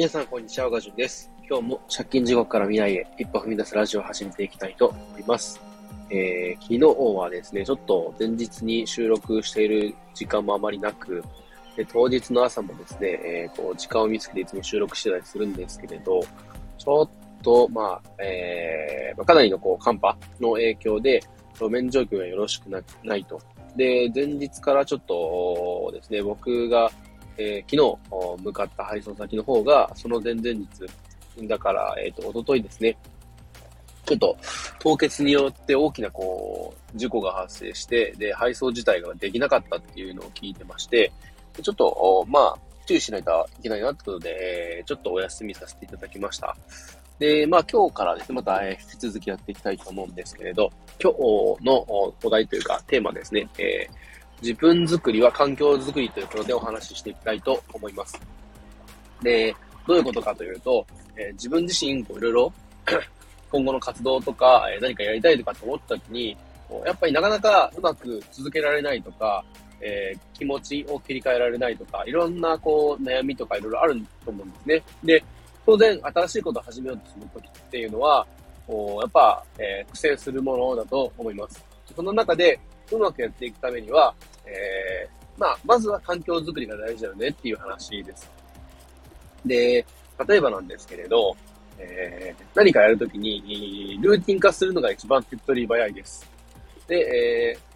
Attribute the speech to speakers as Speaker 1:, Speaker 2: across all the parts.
Speaker 1: 皆さん、こんにちは。岡潤です。今日も借金地獄から未来へ一歩踏み出すラジオを始めていきたいと思います。えー、昨日はですね、ちょっと前日に収録している時間もあまりなく、で当日の朝もですね、えー、こう時間を見つけていつも収録してたりするんですけれど、ちょっと、まあ、えー、まあかなりのこう寒波の影響で、路面状況がよろしくなないと。で、前日からちょっとですね、僕がえー昨日向かった配送先の方が、その前々日、だから、えっ、と、一昨日ですね、ちょっと凍結によって大きなこう、事故が発生して、で、配送自体ができなかったっていうのを聞いてまして、ちょっと、まあ、注意しないといけないなってことで、えーちょっとお休みさせていただきました。で、まあ今日からですね、また、引き続きやっていきたいと思うんですけれど、今日のおお題というかテーマですね、えー自分作りは環境づくりということでお話ししていきたいと思います。で、どういうことかというと、えー自分自身、こういろいろ今後の活動とか、えー何かやりたいとかって思った時に、やっぱりなかなかうまく続けられないとか、えー気持ちを切り替えられないとか、いろんなこう悩みとかいろいろあると思うんですね。で、当然新しいことを始めようとする時っていうのは、こうやっぱ、えー苦戦するものだと思います。その中で、うまくやっていくためには、えーまあ、まずは環境づくりが大事だよねっていう話です。で、例えばなんですけれど、えー何かやるときに、ルーティン化するのが一番手っ取り早いです。で、えー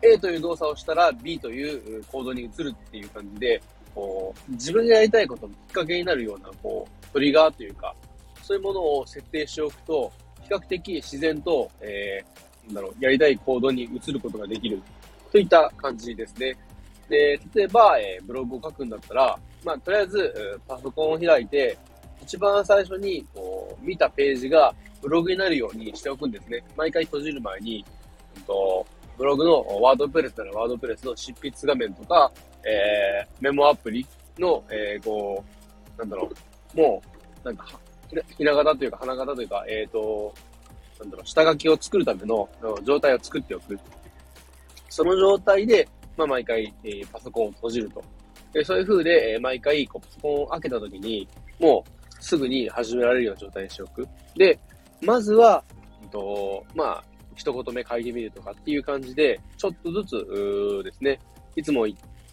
Speaker 1: A という動作をしたら B という行動に移るっていう感じで、こう自分がやりたいことのきっかけになるような、こう、トリガーというか、そういうものを設定しておくと、比較的自然と、えーなんだろう、やりたい行動に移ることができるといった感じですね。で、例えば、えーブログを書くんだったら、まあ、とりあえず、パソコンを開いて、一番最初に、こう、見たページがブログになるようにしておくんですね。毎回閉じる前に、うんとブログのワードプレスならワードプレスの執筆画面とか、えーメモアプリの、えーこう、なんだろう、もう、なんか、ひな形というか、花形というか、えっ、と、なんだろう、下書きを作るための状態を作っておく。その状態で、まあ、毎回、えーパソコンを閉じると。でそういう風で、えー毎回、こう、パソコンを開けた時に、もう、すぐに始められるような状態にしておく。で、まずは、うんと、まあ、一言目書いてみるとかっていう感じで、ちょっとずつ、うーですね、いつも、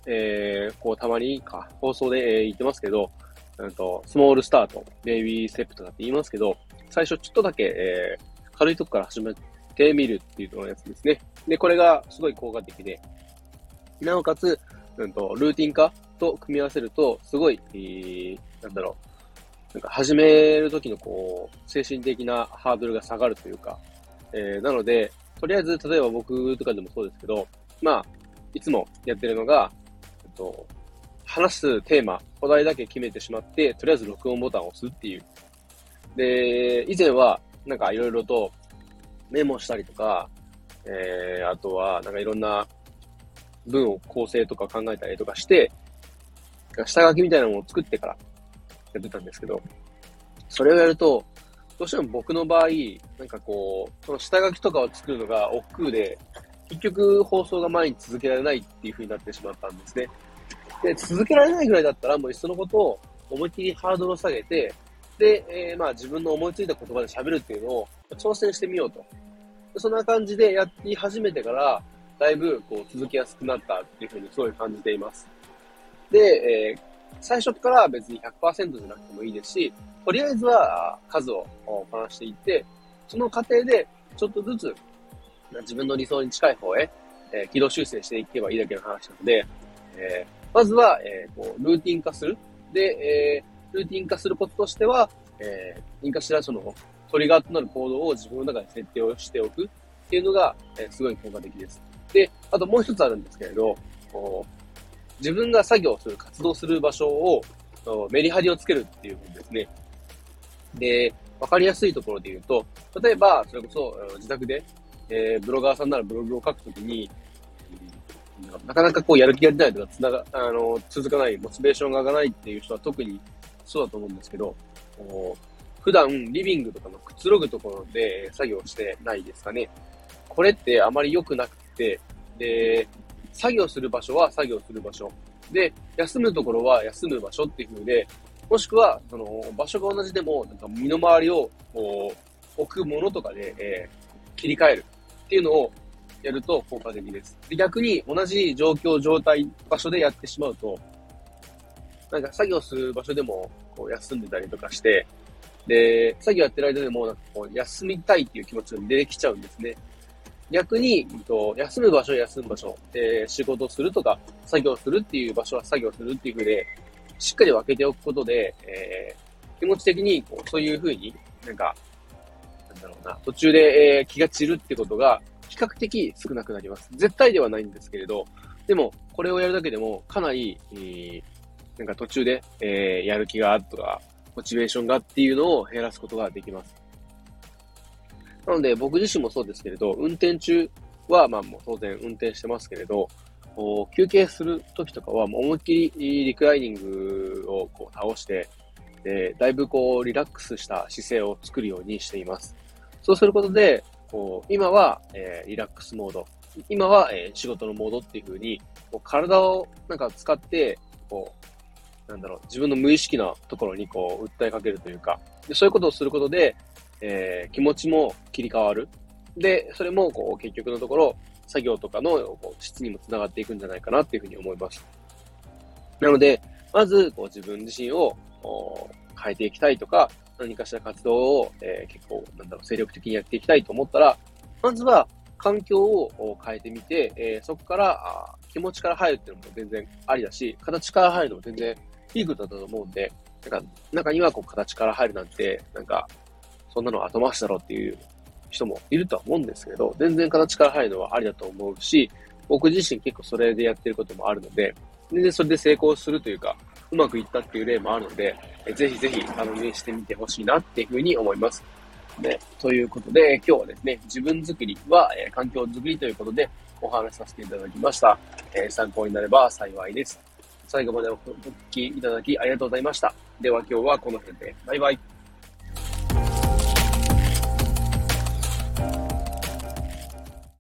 Speaker 1: えーこう、たまにか、放送で、えー言ってますけど、うんと、スモールスタート、ベイビーステップとかって言いますけど、最初ちょっとだけ、えー軽いとこから始めてみるっていうのやつですね。で、これがすごい効果的で、なおかつ、うんと、ルーティン化と組み合わせると、すごい、えーなんだろう、なんか始めるときのこう、精神的なハードルが下がるというか、えーなので、とりあえず、例えば僕とかでもそうですけど、まあ、いつもやってるのが、えっと、話すテーマ、お題だけ決めてしまって、とりあえず録音ボタンを押すっていう。で、以前は、なんかいろいろとメモしたりとか、えー、あとは、なんかいろんな文を構成とか考えたりとかして、下書きみたいなものを作ってからやってたんですけど、それをやると、どうしても僕の場合、なんかこう、その下書きとかを作るのが億劫で、結局放送が前に続けられないっていう風になってしまったんですね。で、続けられないぐらいだったら、もういっそのことを思いっきりハードルを下げて、で、えーまあ自分の思いついた言葉で喋るっていうのを挑戦してみようと。そんな感じでやり始めてから、だいぶこう続きやすくなったっていうふうにすごい感じています。で、えー最初から別に100%じゃなくてもいいですし、とりあえずは数をこなしていって、その過程でちょっとずつ自分の理想に近い方へ、えー軌道修正していけばいいだけの話なので、えーまずは、えーこうルーティン化する。で、えールーティン化することとしては、えー何かしらそのトリガーとなる行動を自分の中で設定をしておくっていうのが、えすごい効果的です。で、あともう一つあるんですけれど、こう自分が作業する、活動する場所をメリハリをつけるっていうことですね。で、わかりやすいところで言うと、例えば、それこそ自宅で、えーブロガーさんならブログを書くときに、なかなかこうやる気が出ないとか、つなが、あの、続かない、モチベーションが上がらないっていう人は特にそうだと思うんですけど、普段リビングとかのくつろぐところで作業してないですかね。これってあまり良くなくて、で、作業する場所は作業する場所。で、休むところは休む場所っていう風で、もしくは、その、場所が同じでも、なんか身の回りを、こう、置くものとかで、えー、切り替えるっていうのをやると効果的です。で逆に、同じ状況、状態、場所でやってしまうと、なんか作業する場所でも、こう、休んでたりとかして、で、作業やってる間でも、なんかこう、休みたいっていう気持ちが出てきちゃうんですね。逆に、と休む場所、休む場所、えー、仕事するとか、作業するっていう場所は作業するっていうふうで、しっかり分けておくことで、えー、気持ち的にこうそういうふうになんか、なんだろうな、途中で、えー、気が散るってことが比較的少なくなります。絶対ではないんですけれど、でも、これをやるだけでもかなり、えー、なんか途中で、えー、やる気があるとか、モチベーションがっていうのを減らすことができます。なので、僕自身もそうですけれど、運転中は、まあもう当然運転してますけれど、休憩するときとかは、思いっきりリクライニングをこう倒して、で、だいぶこうリラックスした姿勢を作るようにしています。そうすることで、こう今は、えー、リラックスモード、今は、えー、仕事のモードっていう風に、こう体をなんか使って、こう、なんだろう、自分の無意識なところにこう訴えかけるというか、でそういうことをすることで、えー、気持ちも切り替わる。で、それもこう結局のところ、作業とかのこう質にもつながっていくんじゃないかなっていうふうに思います。なので、まずこう自分自身を変えていきたいとか、何かしら活動を、えー、結構、なんだろう、精力的にやっていきたいと思ったら、まずは環境を変えてみて、えー、そこから気持ちから入るっていうのも全然ありだし、形から入るのも全然いいことだと思うんで、なんか中にはこう形から入るなんて、なんか、そんなの後回しだろうっていう人もいるとは思うんですけど、全然形から入るのはありだと思うし、僕自身結構それでやってることもあるので、全然それで成功するというか、うまくいったっていう例もあるので、ぜひぜひ、あの、ね、してみてほしいなっていうふうに思います。で、ということで、今日はですね、自分づくりは、えー、環境づくりということでお話しさせていただきました。えー、参考になれば幸いです。最後までお聞きいただきありがとうございました。では今日はこの辺で。バイバイ。